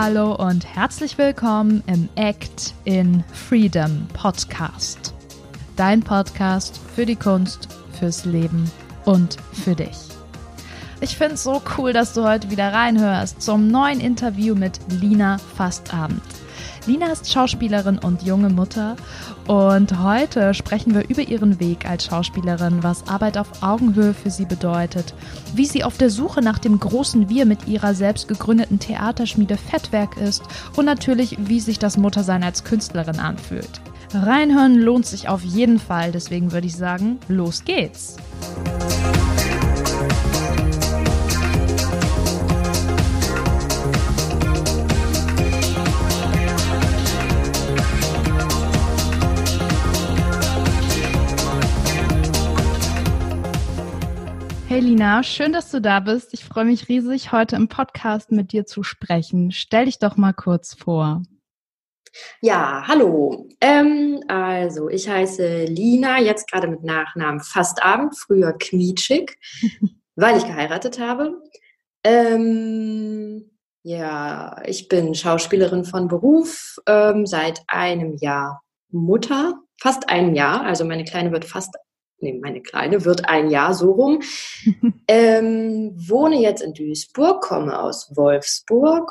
Hallo und herzlich willkommen im Act in Freedom Podcast. Dein Podcast für die Kunst, fürs Leben und für dich. Ich finde es so cool, dass du heute wieder reinhörst zum neuen Interview mit Lina Fastabend. Lina ist Schauspielerin und junge Mutter und heute sprechen wir über ihren Weg als Schauspielerin, was Arbeit auf Augenhöhe für sie bedeutet, wie sie auf der Suche nach dem großen Wir mit ihrer selbst gegründeten Theaterschmiede Fettwerk ist und natürlich, wie sich das Muttersein als Künstlerin anfühlt. Reinhören lohnt sich auf jeden Fall, deswegen würde ich sagen, los geht's. Lina, schön, dass du da bist. Ich freue mich riesig, heute im Podcast mit dir zu sprechen. Stell dich doch mal kurz vor. Ja, hallo. Ähm, also, ich heiße Lina, jetzt gerade mit Nachnamen Fastabend, früher Kmietschik, weil ich geheiratet habe. Ähm, ja, ich bin Schauspielerin von Beruf, ähm, seit einem Jahr Mutter, fast einem Jahr. Also meine Kleine wird fast nee, meine Kleine wird ein Jahr so rum. ähm, wohne jetzt in Duisburg, komme aus Wolfsburg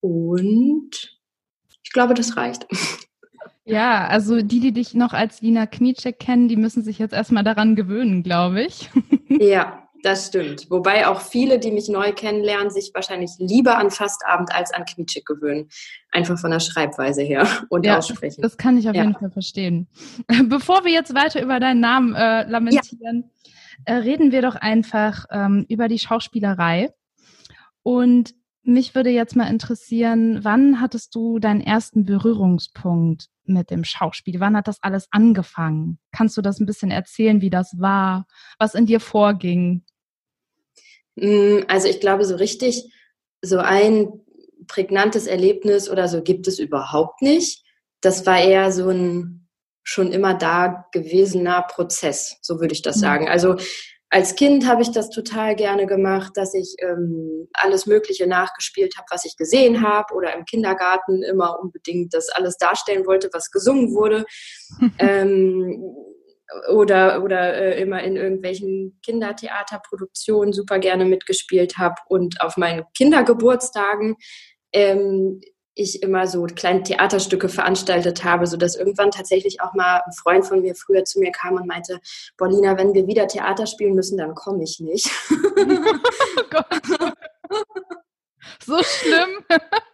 und ich glaube, das reicht. Ja, also die, die dich noch als Lina Kmietschek kennen, die müssen sich jetzt erstmal daran gewöhnen, glaube ich. ja, das stimmt. Wobei auch viele, die mich neu kennenlernen, sich wahrscheinlich lieber an Fastabend als an Quietschig gewöhnen. Einfach von der Schreibweise her und ja, aussprechen. Das, das kann ich auf ja. jeden Fall verstehen. Bevor wir jetzt weiter über deinen Namen äh, lamentieren, ja. äh, reden wir doch einfach ähm, über die Schauspielerei. Und mich würde jetzt mal interessieren, wann hattest du deinen ersten Berührungspunkt mit dem Schauspiel? Wann hat das alles angefangen? Kannst du das ein bisschen erzählen, wie das war, was in dir vorging? Mm, also ich glaube, so richtig, so ein prägnantes Erlebnis oder so gibt es überhaupt nicht. Das war eher so ein schon immer da gewesener Prozess, so würde ich das mhm. sagen. Also als Kind habe ich das total gerne gemacht, dass ich ähm, alles Mögliche nachgespielt habe, was ich gesehen habe oder im Kindergarten immer unbedingt das alles darstellen wollte, was gesungen wurde. ähm, oder, oder äh, immer in irgendwelchen Kindertheaterproduktionen super gerne mitgespielt habe und auf meinen Kindergeburtstagen ähm, ich immer so kleine Theaterstücke veranstaltet habe, so dass irgendwann tatsächlich auch mal ein Freund von mir früher zu mir kam und meinte, Paulina, wenn wir wieder Theater spielen müssen, dann komme ich nicht. oh Gott. So schlimm.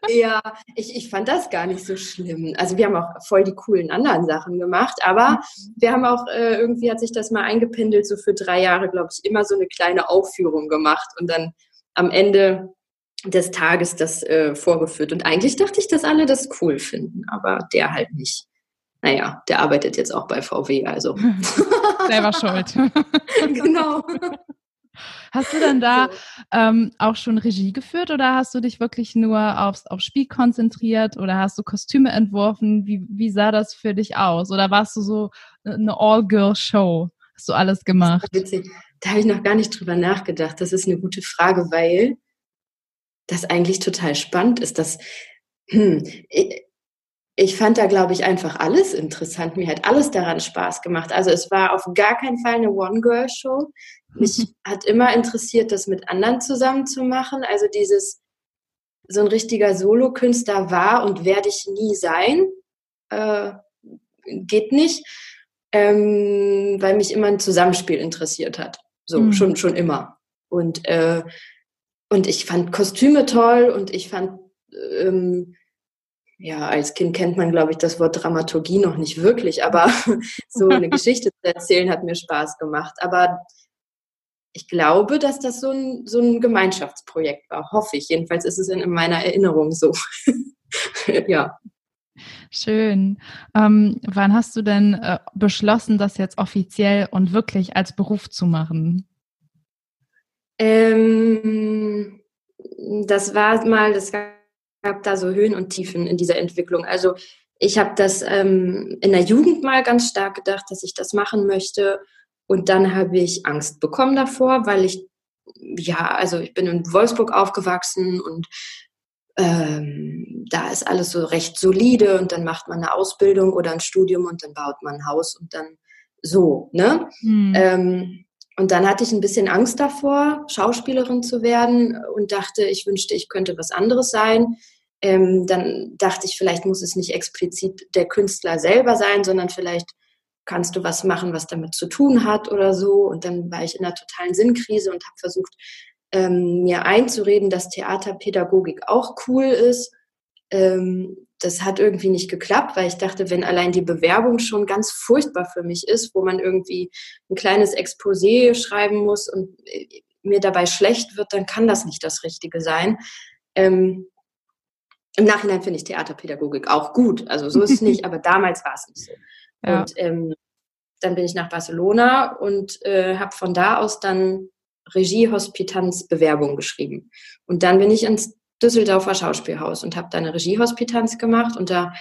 Ja, ich, ich fand das gar nicht so schlimm. Also wir haben auch voll die coolen anderen Sachen gemacht, aber mhm. wir haben auch, äh, irgendwie hat sich das mal eingependelt, so für drei Jahre, glaube ich, immer so eine kleine Aufführung gemacht und dann am Ende des Tages das äh, vorgeführt. Und eigentlich dachte ich, dass alle das cool finden, aber der halt nicht. Naja, der arbeitet jetzt auch bei VW, also. Selber schuld. genau. Hast du denn da ähm, auch schon Regie geführt oder hast du dich wirklich nur aufs, aufs Spiel konzentriert oder hast du Kostüme entworfen? Wie, wie sah das für dich aus? Oder warst du so eine All-Girl-Show? Hast du alles gemacht? witzig. Da habe ich noch gar nicht drüber nachgedacht. Das ist eine gute Frage, weil das eigentlich total spannend ist. Dass, hm, ich, ich fand da, glaube ich, einfach alles interessant. Mir hat alles daran Spaß gemacht. Also es war auf gar keinen Fall eine One-Girl-Show. Mich hat immer interessiert, das mit anderen zusammen zu machen. Also dieses, so ein richtiger Solokünstler war und werde ich nie sein. Äh, geht nicht, ähm, weil mich immer ein Zusammenspiel interessiert hat. So, mhm. schon, schon immer. Und, äh, und ich fand Kostüme toll und ich fand, ähm, ja, als Kind kennt man, glaube ich, das Wort Dramaturgie noch nicht wirklich, aber so eine Geschichte zu erzählen hat mir Spaß gemacht. Aber ich glaube, dass das so ein, so ein Gemeinschaftsprojekt war, hoffe ich. Jedenfalls ist es in meiner Erinnerung so. ja. Schön. Ähm, wann hast du denn äh, beschlossen, das jetzt offiziell und wirklich als Beruf zu machen? Ähm, das war mal, das gab da so Höhen und Tiefen in dieser Entwicklung. Also ich habe das ähm, in der Jugend mal ganz stark gedacht, dass ich das machen möchte und dann habe ich Angst bekommen davor, weil ich, ja, also ich bin in Wolfsburg aufgewachsen und ähm, da ist alles so recht solide und dann macht man eine Ausbildung oder ein Studium und dann baut man ein Haus und dann so, ne? Mhm. Ähm, und dann hatte ich ein bisschen Angst davor, Schauspielerin zu werden und dachte, ich wünschte, ich könnte was anderes sein. Ähm, dann dachte ich, vielleicht muss es nicht explizit der Künstler selber sein, sondern vielleicht kannst du was machen, was damit zu tun hat oder so. Und dann war ich in einer totalen Sinnkrise und habe versucht, ähm, mir einzureden, dass Theaterpädagogik auch cool ist. Ähm, das hat irgendwie nicht geklappt, weil ich dachte, wenn allein die Bewerbung schon ganz furchtbar für mich ist, wo man irgendwie ein kleines Exposé schreiben muss und äh, mir dabei schlecht wird, dann kann das nicht das Richtige sein. Ähm, Im Nachhinein finde ich Theaterpädagogik auch gut. Also so ist es nicht, aber damals war es nicht so. Ja. Und ähm, dann bin ich nach Barcelona und äh, habe von da aus dann Regiehospitanz Bewerbung geschrieben. Und dann bin ich ins Düsseldorfer Schauspielhaus und habe da eine Regiehospitanz gemacht unter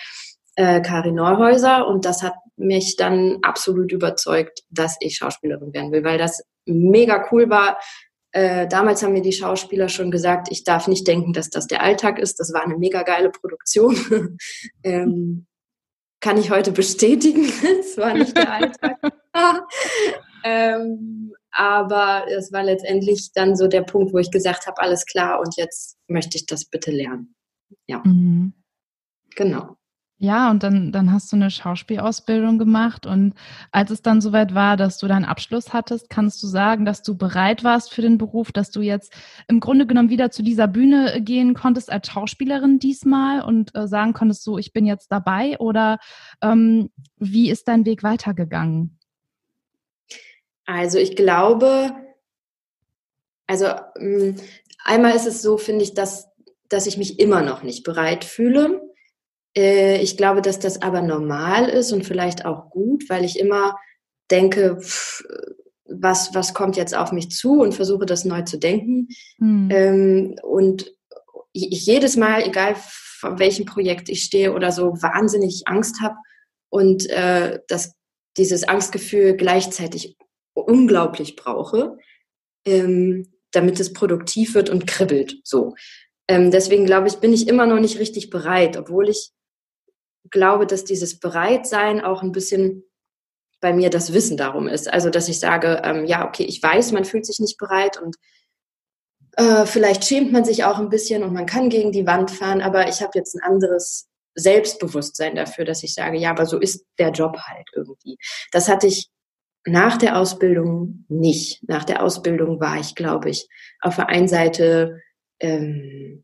äh, Karin Neuhäuser und das hat mich dann absolut überzeugt, dass ich Schauspielerin werden will, weil das mega cool war. Äh, damals haben mir die Schauspieler schon gesagt, ich darf nicht denken, dass das der Alltag ist. Das war eine mega geile Produktion. ähm, kann ich heute bestätigen. es war nicht der Alltag. ähm, aber es war letztendlich dann so der Punkt, wo ich gesagt habe, alles klar und jetzt möchte ich das bitte lernen. Ja. Mhm. Genau. Ja, und dann, dann hast du eine Schauspielausbildung gemacht und als es dann soweit war, dass du deinen Abschluss hattest, kannst du sagen, dass du bereit warst für den Beruf, dass du jetzt im Grunde genommen wieder zu dieser Bühne gehen konntest als Schauspielerin diesmal und äh, sagen konntest, so, ich bin jetzt dabei oder ähm, wie ist dein Weg weitergegangen? Also ich glaube, also mm, einmal ist es so, finde ich, dass, dass ich mich immer noch nicht bereit fühle. Äh, ich glaube, dass das aber normal ist und vielleicht auch gut, weil ich immer denke, was, was kommt jetzt auf mich zu und versuche das neu zu denken. Mhm. und ich jedes Mal, egal von welchem Projekt ich stehe oder so, wahnsinnig Angst habe und äh, dass dieses Angstgefühl gleichzeitig unglaublich brauche, ähm, damit es produktiv wird und kribbelt. So. Ähm, deswegen glaube ich, bin ich immer noch nicht richtig bereit, obwohl ich glaube, dass dieses Bereitsein auch ein bisschen bei mir das Wissen darum ist. Also, dass ich sage, ähm, ja, okay, ich weiß, man fühlt sich nicht bereit und äh, vielleicht schämt man sich auch ein bisschen und man kann gegen die Wand fahren, aber ich habe jetzt ein anderes Selbstbewusstsein dafür, dass ich sage, ja, aber so ist der Job halt irgendwie. Das hatte ich nach der Ausbildung nicht. Nach der Ausbildung war ich, glaube ich, auf der einen Seite ähm,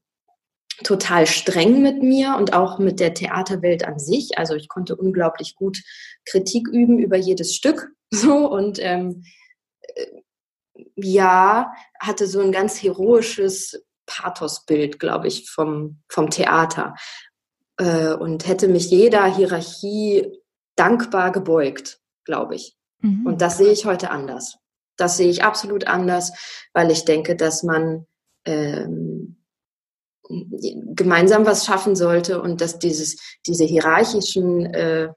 total streng mit mir und auch mit der Theaterwelt an sich. Also ich konnte unglaublich gut Kritik üben über jedes Stück. So und ähm, äh, ja, hatte so ein ganz heroisches Pathosbild, glaube ich, vom, vom Theater. Äh, und hätte mich jeder Hierarchie dankbar gebeugt, glaube ich. Mhm. Und das sehe ich heute anders. Das sehe ich absolut anders, weil ich denke, dass man ähm, gemeinsam was schaffen sollte und dass dieses, diese hierarchischen äh,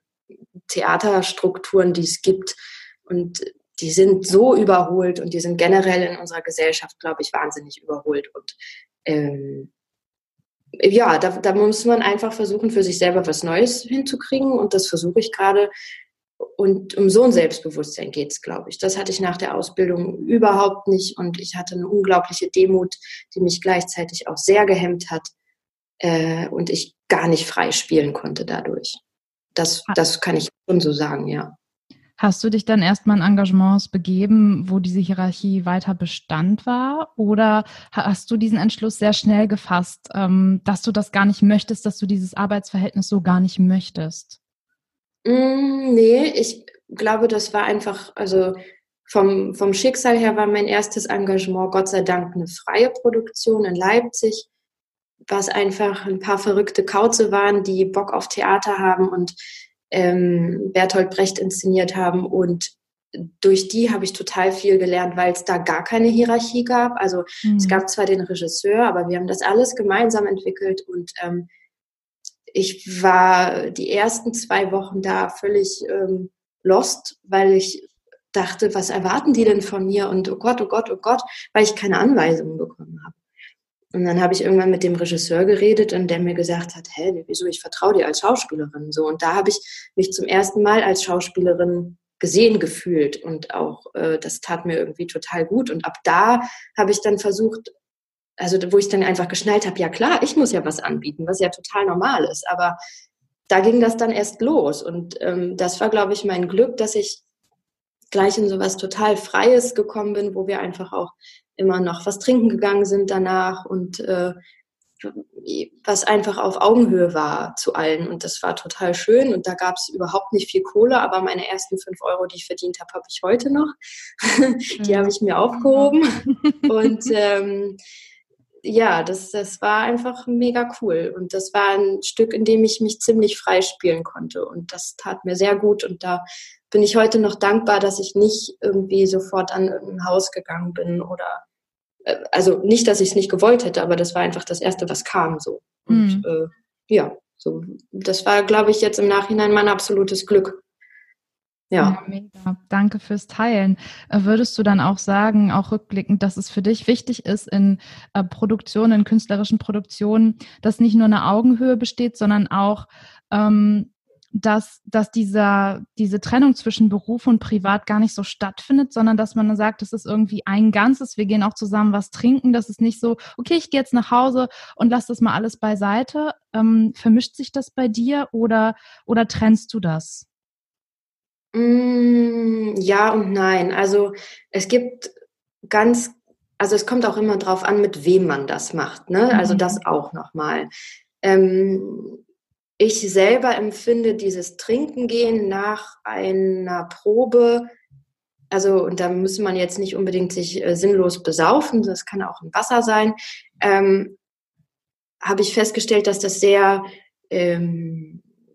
Theaterstrukturen, die es gibt, und die sind so überholt und die sind generell in unserer Gesellschaft, glaube ich, wahnsinnig überholt. Und ähm, ja, da, da muss man einfach versuchen, für sich selber was Neues hinzukriegen. Und das versuche ich gerade und um so ein Selbstbewusstsein geht es, glaube ich. Das hatte ich nach der Ausbildung überhaupt nicht. Und ich hatte eine unglaubliche Demut, die mich gleichzeitig auch sehr gehemmt hat äh, und ich gar nicht frei spielen konnte dadurch. Das, das kann ich schon so sagen, ja. Hast du dich dann erstmal in Engagements begeben, wo diese Hierarchie weiter Bestand war? Oder hast du diesen Entschluss sehr schnell gefasst, ähm, dass du das gar nicht möchtest, dass du dieses Arbeitsverhältnis so gar nicht möchtest? Mm, nee, ich glaube, das war einfach, also vom, vom Schicksal her war mein erstes Engagement Gott sei Dank eine freie Produktion in Leipzig, was einfach ein paar verrückte Kauze waren, die Bock auf Theater haben und ähm, Bertolt Brecht inszeniert haben und durch die habe ich total viel gelernt, weil es da gar keine Hierarchie gab. Also mhm. es gab zwar den Regisseur, aber wir haben das alles gemeinsam entwickelt und ähm, ich war die ersten zwei Wochen da völlig ähm, lost, weil ich dachte, was erwarten die denn von mir? Und oh Gott, oh Gott, oh Gott, weil ich keine Anweisungen bekommen habe. Und dann habe ich irgendwann mit dem Regisseur geredet und der mir gesagt hat, hä, wieso, ich vertraue dir als Schauspielerin. So, und da habe ich mich zum ersten Mal als Schauspielerin gesehen gefühlt und auch äh, das tat mir irgendwie total gut. Und ab da habe ich dann versucht, also wo ich dann einfach geschnallt habe, ja klar, ich muss ja was anbieten, was ja total normal ist. Aber da ging das dann erst los. Und ähm, das war, glaube ich, mein Glück, dass ich gleich in sowas total Freies gekommen bin, wo wir einfach auch immer noch was trinken gegangen sind danach und äh, was einfach auf Augenhöhe war zu allen. Und das war total schön. Und da gab es überhaupt nicht viel Kohle, aber meine ersten fünf Euro, die ich verdient habe, habe ich heute noch. die habe ich mir aufgehoben. und ähm, ja, das, das war einfach mega cool. Und das war ein Stück, in dem ich mich ziemlich frei spielen konnte. Und das tat mir sehr gut. Und da bin ich heute noch dankbar, dass ich nicht irgendwie sofort an irgendein Haus gegangen bin oder äh, also nicht, dass ich es nicht gewollt hätte, aber das war einfach das Erste, was kam so. Und mhm. äh, ja, so das war, glaube ich, jetzt im Nachhinein mein absolutes Glück. Ja. ja. mega. Danke fürs Teilen. Äh, würdest du dann auch sagen, auch rückblickend, dass es für dich wichtig ist in äh, Produktionen, in künstlerischen Produktionen, dass nicht nur eine Augenhöhe besteht, sondern auch ähm, dass, dass dieser, diese Trennung zwischen Beruf und Privat gar nicht so stattfindet, sondern dass man sagt, das ist irgendwie ein Ganzes, wir gehen auch zusammen was trinken, das ist nicht so, okay, ich gehe jetzt nach Hause und lass das mal alles beiseite. Ähm, vermischt sich das bei dir oder, oder trennst du das? Mm, ja und nein. Also es gibt ganz, also es kommt auch immer drauf an, mit wem man das macht. Ne? Also mhm. das auch nochmal. Ähm, ich selber empfinde dieses Trinken gehen nach einer Probe, also und da muss man jetzt nicht unbedingt sich äh, sinnlos besaufen, das kann auch im Wasser sein, ähm, habe ich festgestellt, dass das sehr ähm,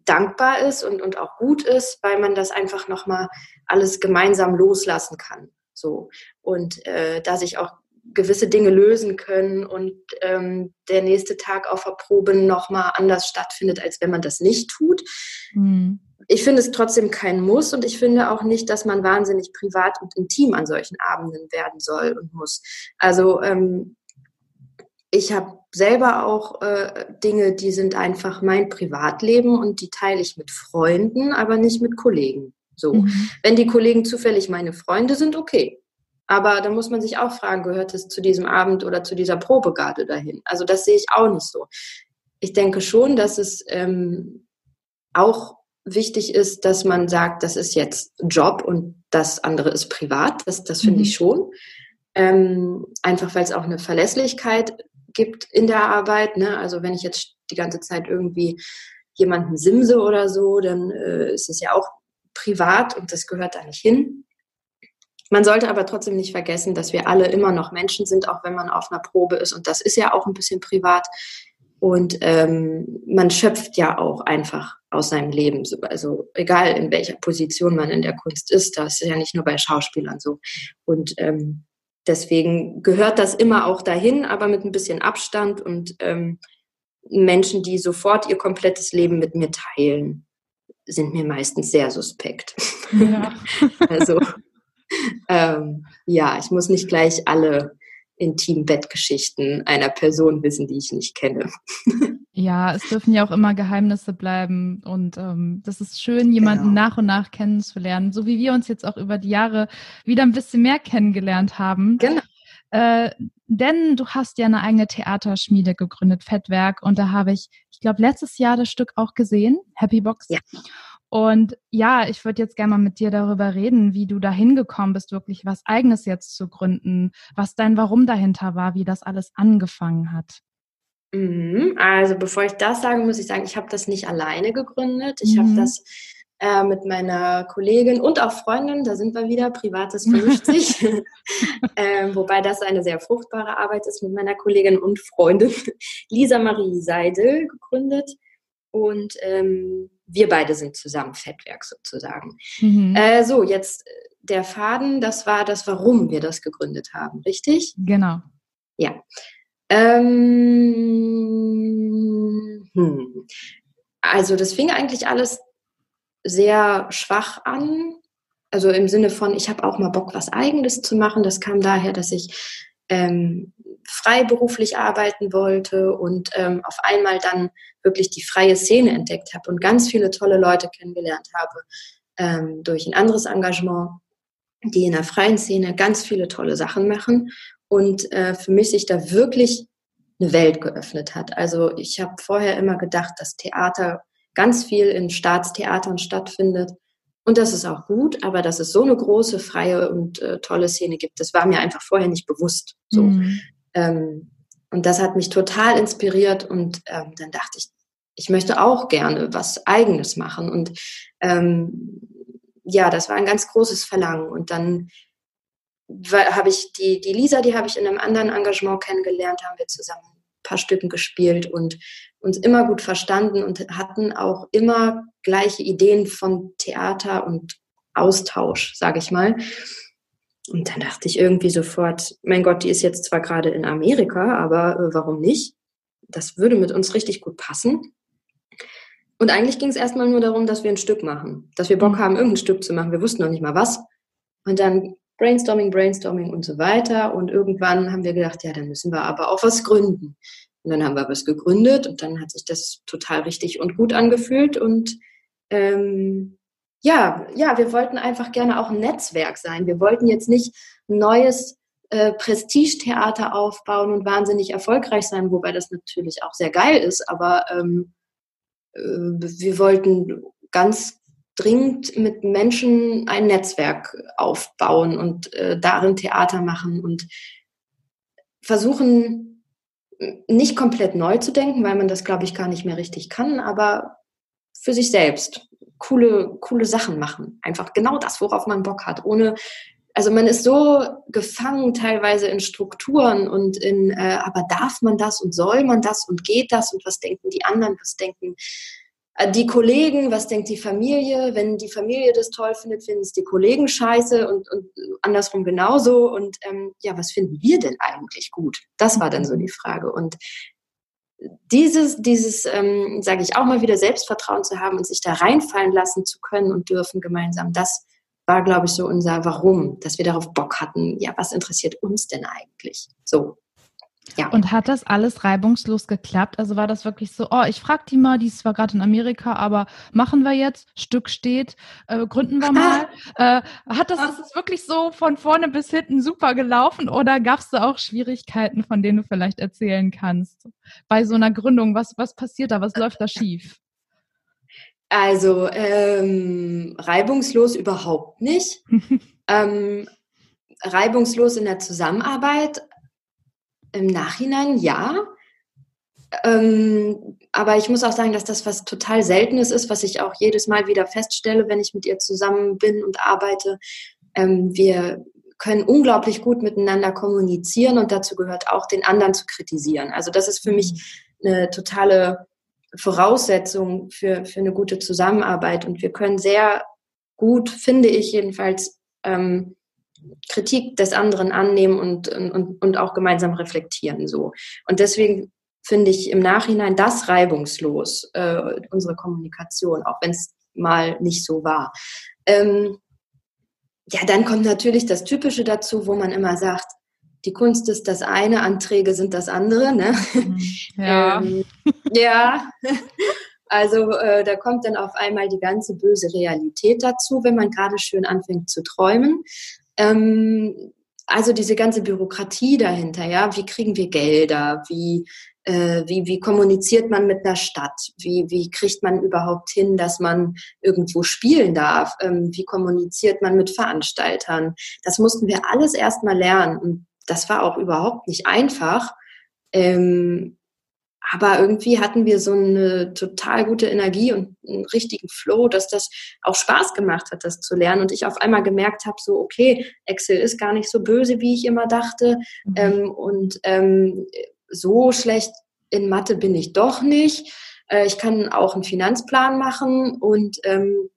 dankbar ist und, und auch gut ist, weil man das einfach nochmal alles gemeinsam loslassen kann. So. Und äh, da sich auch gewisse Dinge lösen können und ähm, der nächste Tag auf der Probe nochmal anders stattfindet, als wenn man das nicht tut. Mhm. Ich finde es trotzdem kein Muss und ich finde auch nicht, dass man wahnsinnig privat und intim an solchen Abenden werden soll und muss. Also ähm, ich habe selber auch äh, Dinge, die sind einfach mein Privatleben und die teile ich mit Freunden, aber nicht mit Kollegen. So, mhm. wenn die Kollegen zufällig meine Freunde sind, okay. Aber da muss man sich auch fragen, gehört es zu diesem Abend oder zu dieser Probegarde dahin? Also das sehe ich auch nicht so. Ich denke schon, dass es ähm, auch wichtig ist, dass man sagt, das ist jetzt Job und das andere ist privat. Das, das finde mhm. ich schon. Ähm, einfach weil es auch eine Verlässlichkeit gibt in der Arbeit. Ne? Also wenn ich jetzt die ganze Zeit irgendwie jemanden simse oder so, dann äh, ist es ja auch privat und das gehört da nicht hin. Man sollte aber trotzdem nicht vergessen, dass wir alle immer noch Menschen sind, auch wenn man auf einer Probe ist. Und das ist ja auch ein bisschen privat. Und ähm, man schöpft ja auch einfach aus seinem Leben. Also egal in welcher Position man in der Kunst ist, das ist ja nicht nur bei Schauspielern so. Und ähm, deswegen gehört das immer auch dahin, aber mit ein bisschen Abstand und ähm, Menschen, die sofort ihr komplettes Leben mit mir teilen, sind mir meistens sehr suspekt. Ja. also ähm, ja, ich muss nicht gleich alle intimen Bettgeschichten einer Person wissen, die ich nicht kenne. Ja, es dürfen ja auch immer Geheimnisse bleiben und ähm, das ist schön, jemanden genau. nach und nach kennenzulernen, so wie wir uns jetzt auch über die Jahre wieder ein bisschen mehr kennengelernt haben. Genau. Äh, denn du hast ja eine eigene Theaterschmiede gegründet, Fettwerk, und da habe ich, ich glaube, letztes Jahr das Stück auch gesehen, Happy Box. Ja. Und ja, ich würde jetzt gerne mal mit dir darüber reden, wie du dahin gekommen bist, wirklich was eigenes jetzt zu gründen, was dein Warum dahinter war, wie das alles angefangen hat. Mhm. Also bevor ich das sage, muss ich sagen, ich habe das nicht alleine gegründet. Ich mhm. habe das äh, mit meiner Kollegin und auch Freundin, da sind wir wieder, Privates vermischt sich, äh, wobei das eine sehr fruchtbare Arbeit ist, mit meiner Kollegin und Freundin Lisa Marie Seidel gegründet. Und ähm, wir beide sind zusammen Fettwerk sozusagen. Mhm. Äh, so, jetzt äh, der Faden, das war das, warum wir das gegründet haben, richtig? Genau. Ja. Ähm, hm. Also das fing eigentlich alles sehr schwach an. Also im Sinne von, ich habe auch mal Bock, was Eigenes zu machen. Das kam daher, dass ich ähm, freiberuflich arbeiten wollte und ähm, auf einmal dann wirklich die freie Szene entdeckt habe und ganz viele tolle Leute kennengelernt habe ähm, durch ein anderes Engagement, die in der freien Szene ganz viele tolle Sachen machen und äh, für mich sich da wirklich eine Welt geöffnet hat. Also ich habe vorher immer gedacht, dass Theater ganz viel in Staatstheatern stattfindet und das ist auch gut, aber dass es so eine große, freie und äh, tolle Szene gibt, das war mir einfach vorher nicht bewusst. So. Mhm. Ähm, und das hat mich total inspiriert und ähm, dann dachte ich, ich möchte auch gerne was Eigenes machen. Und ähm, ja, das war ein ganz großes Verlangen. Und dann habe ich die, die Lisa, die habe ich in einem anderen Engagement kennengelernt, haben wir zusammen ein paar Stücken gespielt und uns immer gut verstanden und hatten auch immer gleiche Ideen von Theater und Austausch, sage ich mal. Und dann dachte ich irgendwie sofort, mein Gott, die ist jetzt zwar gerade in Amerika, aber äh, warum nicht? Das würde mit uns richtig gut passen. Und eigentlich ging es erstmal nur darum, dass wir ein Stück machen, dass wir Bock mhm. haben, irgendein Stück zu machen. Wir wussten noch nicht mal was. Und dann Brainstorming, Brainstorming und so weiter. Und irgendwann haben wir gedacht, ja, dann müssen wir aber auch was gründen. Und dann haben wir was gegründet und dann hat sich das total richtig und gut angefühlt. Und ähm, ja, ja, wir wollten einfach gerne auch ein Netzwerk sein. Wir wollten jetzt nicht ein neues äh, Prestigetheater aufbauen und wahnsinnig erfolgreich sein, wobei das natürlich auch sehr geil ist, aber ähm, äh, wir wollten ganz dringend mit Menschen ein Netzwerk aufbauen und äh, darin Theater machen und versuchen, nicht komplett neu zu denken, weil man das, glaube ich, gar nicht mehr richtig kann, aber für sich selbst coole, coole Sachen machen. Einfach genau das, worauf man Bock hat, ohne also man ist so gefangen teilweise in Strukturen und in, äh, aber darf man das und soll man das und geht das und was denken die anderen, was denken die Kollegen, was denkt die Familie? Wenn die Familie das toll findet, finden es die Kollegen scheiße und, und andersrum genauso. Und ähm, ja, was finden wir denn eigentlich gut? Das war dann so die Frage. Und dieses, dieses, ähm, sage ich auch mal wieder, Selbstvertrauen zu haben und sich da reinfallen lassen zu können und dürfen gemeinsam, das war, glaube ich, so unser Warum, dass wir darauf Bock hatten. Ja, was interessiert uns denn eigentlich? So. Ja. Und hat das alles reibungslos geklappt? Also war das wirklich so, oh, ich frage die mal, die ist zwar gerade in Amerika, aber machen wir jetzt, Stück steht, äh, gründen wir mal. äh, hat das, ist es wirklich so von vorne bis hinten super gelaufen oder gab es da auch Schwierigkeiten, von denen du vielleicht erzählen kannst? Bei so einer Gründung, was, was passiert da, was läuft da schief? Also ähm, reibungslos überhaupt nicht. ähm, reibungslos in der Zusammenarbeit, im Nachhinein ja. Ähm, aber ich muss auch sagen, dass das was total Seltenes ist, was ich auch jedes Mal wieder feststelle, wenn ich mit ihr zusammen bin und arbeite. Ähm, wir können unglaublich gut miteinander kommunizieren und dazu gehört auch, den anderen zu kritisieren. Also das ist für mich eine totale Voraussetzung für, für eine gute Zusammenarbeit. Und wir können sehr gut, finde ich jedenfalls, ähm, Kritik des anderen annehmen und, und, und auch gemeinsam reflektieren. So. Und deswegen finde ich im Nachhinein das reibungslos, äh, unsere Kommunikation, auch wenn es mal nicht so war. Ähm, ja, dann kommt natürlich das Typische dazu, wo man immer sagt, die Kunst ist das eine, Anträge sind das andere. Ne? Mhm. Ja. ähm, ja. Also äh, da kommt dann auf einmal die ganze böse Realität dazu, wenn man gerade schön anfängt zu träumen. Ähm, also diese ganze Bürokratie dahinter, ja, wie kriegen wir Gelder, wie, äh, wie, wie kommuniziert man mit einer Stadt, wie, wie kriegt man überhaupt hin, dass man irgendwo spielen darf, ähm, wie kommuniziert man mit Veranstaltern. Das mussten wir alles erstmal lernen und das war auch überhaupt nicht einfach. Ähm, aber irgendwie hatten wir so eine total gute Energie und einen richtigen Flow, dass das auch Spaß gemacht hat, das zu lernen. Und ich auf einmal gemerkt habe, so, okay, Excel ist gar nicht so böse, wie ich immer dachte. Mhm. Ähm, und ähm, so schlecht in Mathe bin ich doch nicht. Äh, ich kann auch einen Finanzplan machen und ähm,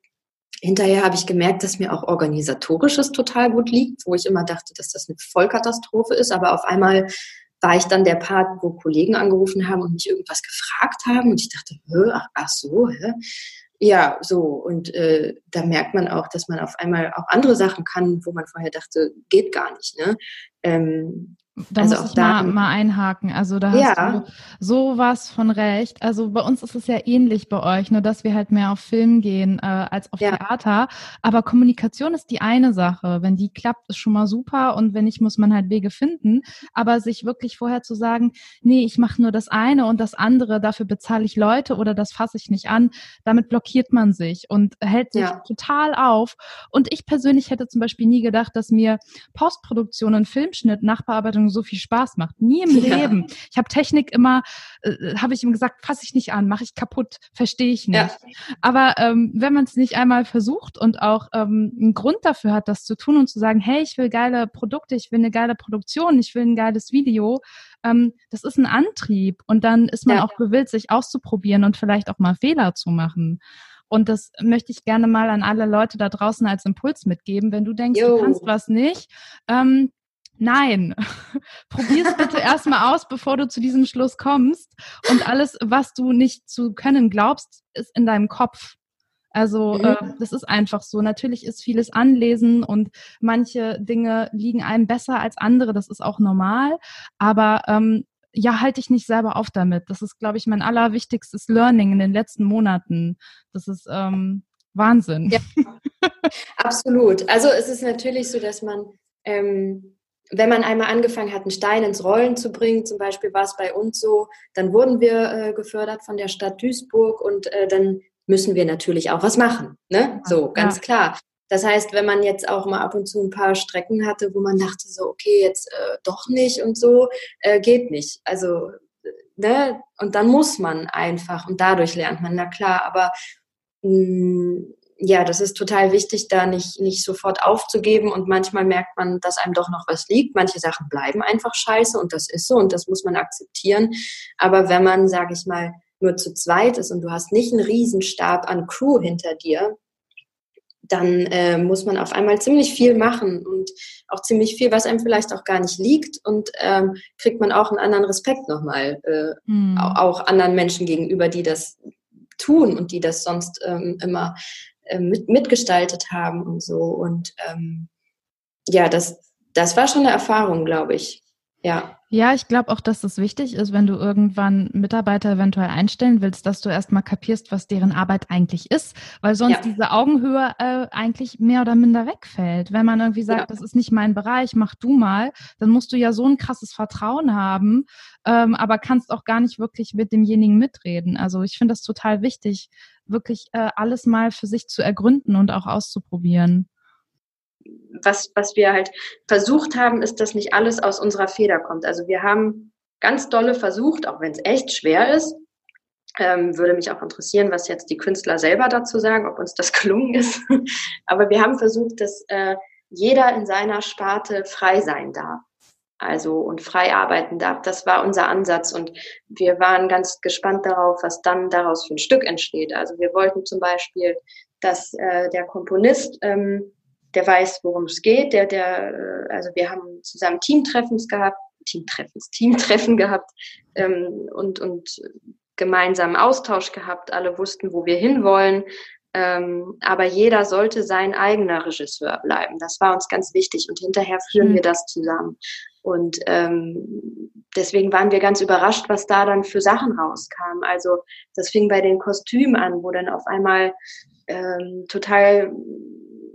Hinterher habe ich gemerkt, dass mir auch organisatorisches total gut liegt, wo ich immer dachte, dass das eine Vollkatastrophe ist. Aber auf einmal war ich dann der Part, wo Kollegen angerufen haben und mich irgendwas gefragt haben und ich dachte, ach, ach so, hä? Ja, so. Und äh, da merkt man auch, dass man auf einmal auch andere Sachen kann, wo man vorher dachte, geht gar nicht. Ne? Ähm, Da also muss ich mal, mal einhaken. Also da hast ja. du sowas von recht. Also bei uns ist es ja ähnlich bei euch, nur dass wir halt mehr auf Film gehen äh, als auf ja. Theater. Aber Kommunikation ist die eine Sache. Wenn die klappt, ist schon mal super. Und wenn nicht, muss man halt Wege finden. Aber sich wirklich vorher zu sagen, nee, ich mache nur das eine und das andere, dafür bezahle ich Leute oder das fasse ich nicht an, damit blockiert man sich und hält sich ja. total auf. Und ich persönlich hätte zum Beispiel nie gedacht, dass mir Postproduktion und Filmschnitt, Nachbearbeitung so viel Spaß macht. Nie im ja. Leben. Ich habe Technik immer, äh, habe ich ihm gesagt, fasse ich nicht an, mache ich kaputt, verstehe ich nicht. Ja. Aber ähm, wenn man es nicht einmal versucht und auch ähm, einen Grund dafür hat, das zu tun und zu sagen, hey, ich will geile Produkte, ich will eine geile Produktion, ich will ein geiles Video, ähm, das ist ein Antrieb. Und dann ist man ja. auch gewillt, sich auszuprobieren und vielleicht auch mal Fehler zu machen. Und das möchte ich gerne mal an alle Leute da draußen als Impuls mitgeben. Wenn du denkst, Yo. du kannst was nicht, ähm, Nein, probier es bitte erstmal aus, bevor du zu diesem Schluss kommst. Und alles, was du nicht zu können glaubst, ist in deinem Kopf. Also mhm. äh, das ist einfach so. Natürlich ist vieles Anlesen und manche Dinge liegen einem besser als andere. Das ist auch normal. Aber ähm, ja, halte ich nicht selber auf damit. Das ist, glaube ich, mein allerwichtigstes Learning in den letzten Monaten. Das ist ähm, Wahnsinn. Ja, absolut. Also es ist natürlich so, dass man ähm, wenn man einmal angefangen hat, einen Stein ins Rollen zu bringen, zum Beispiel war es bei uns so, dann wurden wir äh, gefördert von der Stadt Duisburg und äh, dann müssen wir natürlich auch was machen. Ne? So, ganz ja. klar. Das heißt, wenn man jetzt auch mal ab und zu ein paar Strecken hatte, wo man dachte so, okay, jetzt äh, doch nicht und so, äh, geht nicht. Also, ne? Und dann muss man einfach und dadurch lernt man, na klar, aber mh, mm, ja, das ist total wichtig, da nicht, nicht sofort aufzugeben und manchmal merkt man, dass einem doch noch was liegt. Manche Sachen bleiben einfach scheiße und das ist so und das muss man akzeptieren. Aber wenn man, sage ich mal, nur zu zweit ist und du hast nicht einen Riesenstab an Crew hinter dir, dann äh, muss man auf einmal ziemlich viel machen und auch ziemlich viel, was einem vielleicht auch gar nicht liegt und ähm, kriegt man auch einen anderen Respekt nochmal, äh, mhm. auch, anderen Menschen gegenüber, die das tun und die das sonst ähm, immer äh, mit, mitgestaltet haben und so. Und ähm, ja, das, das war schon eine Erfahrung, glaube ich. Ja. Ja, ich glaube auch, dass das wichtig ist, wenn du irgendwann Mitarbeiter eventuell einstellen willst, dass du erstmal kapierst, was deren Arbeit eigentlich ist, weil sonst ja. diese Augenhöhe äh, eigentlich mehr oder minder wegfällt. Wenn man irgendwie sagt, ja. das ist nicht mein Bereich, mach du mal, dann musst du ja so ein krasses Vertrauen haben, ähm, aber kannst auch gar nicht wirklich mit demjenigen mitreden. Also ich finde das total wichtig, wirklich äh, alles mal für sich zu ergründen und auch auszuprobieren was, was wir halt versucht haben, ist, dass nicht alles aus unserer Feder kommt. Also wir haben ganz dolle versucht, auch wenn es echt schwer ist, ähm, würde mich auch interessieren, was jetzt die Künstler selber dazu sagen, ob uns das gelungen ist. Aber wir haben versucht, dass äh, jeder in seiner Sparte frei sein darf. Also und frei arbeiten darf. Das war unser Ansatz und wir waren ganz gespannt darauf, was dann daraus für ein Stück entsteht. Also wir wollten zum Beispiel, dass äh, der Komponist ähm, der weiß, worum es geht, der, der, äh, also wir haben zusammen Teamtreffens gehabt, Teamtreffens, Teamtreffen gehabt ähm, und, und gemeinsamen Austausch gehabt. Alle wussten, wo wir hinwollen. Ähm, aber jeder sollte sein eigener Regisseur bleiben. Das war uns ganz wichtig und hinterher führen mhm. wir das zusammen. Und ähm, deswegen waren wir ganz überrascht, was da dann für Sachen rauskam. Also das fing bei den Kostümen an, wo dann auf einmal ähm, total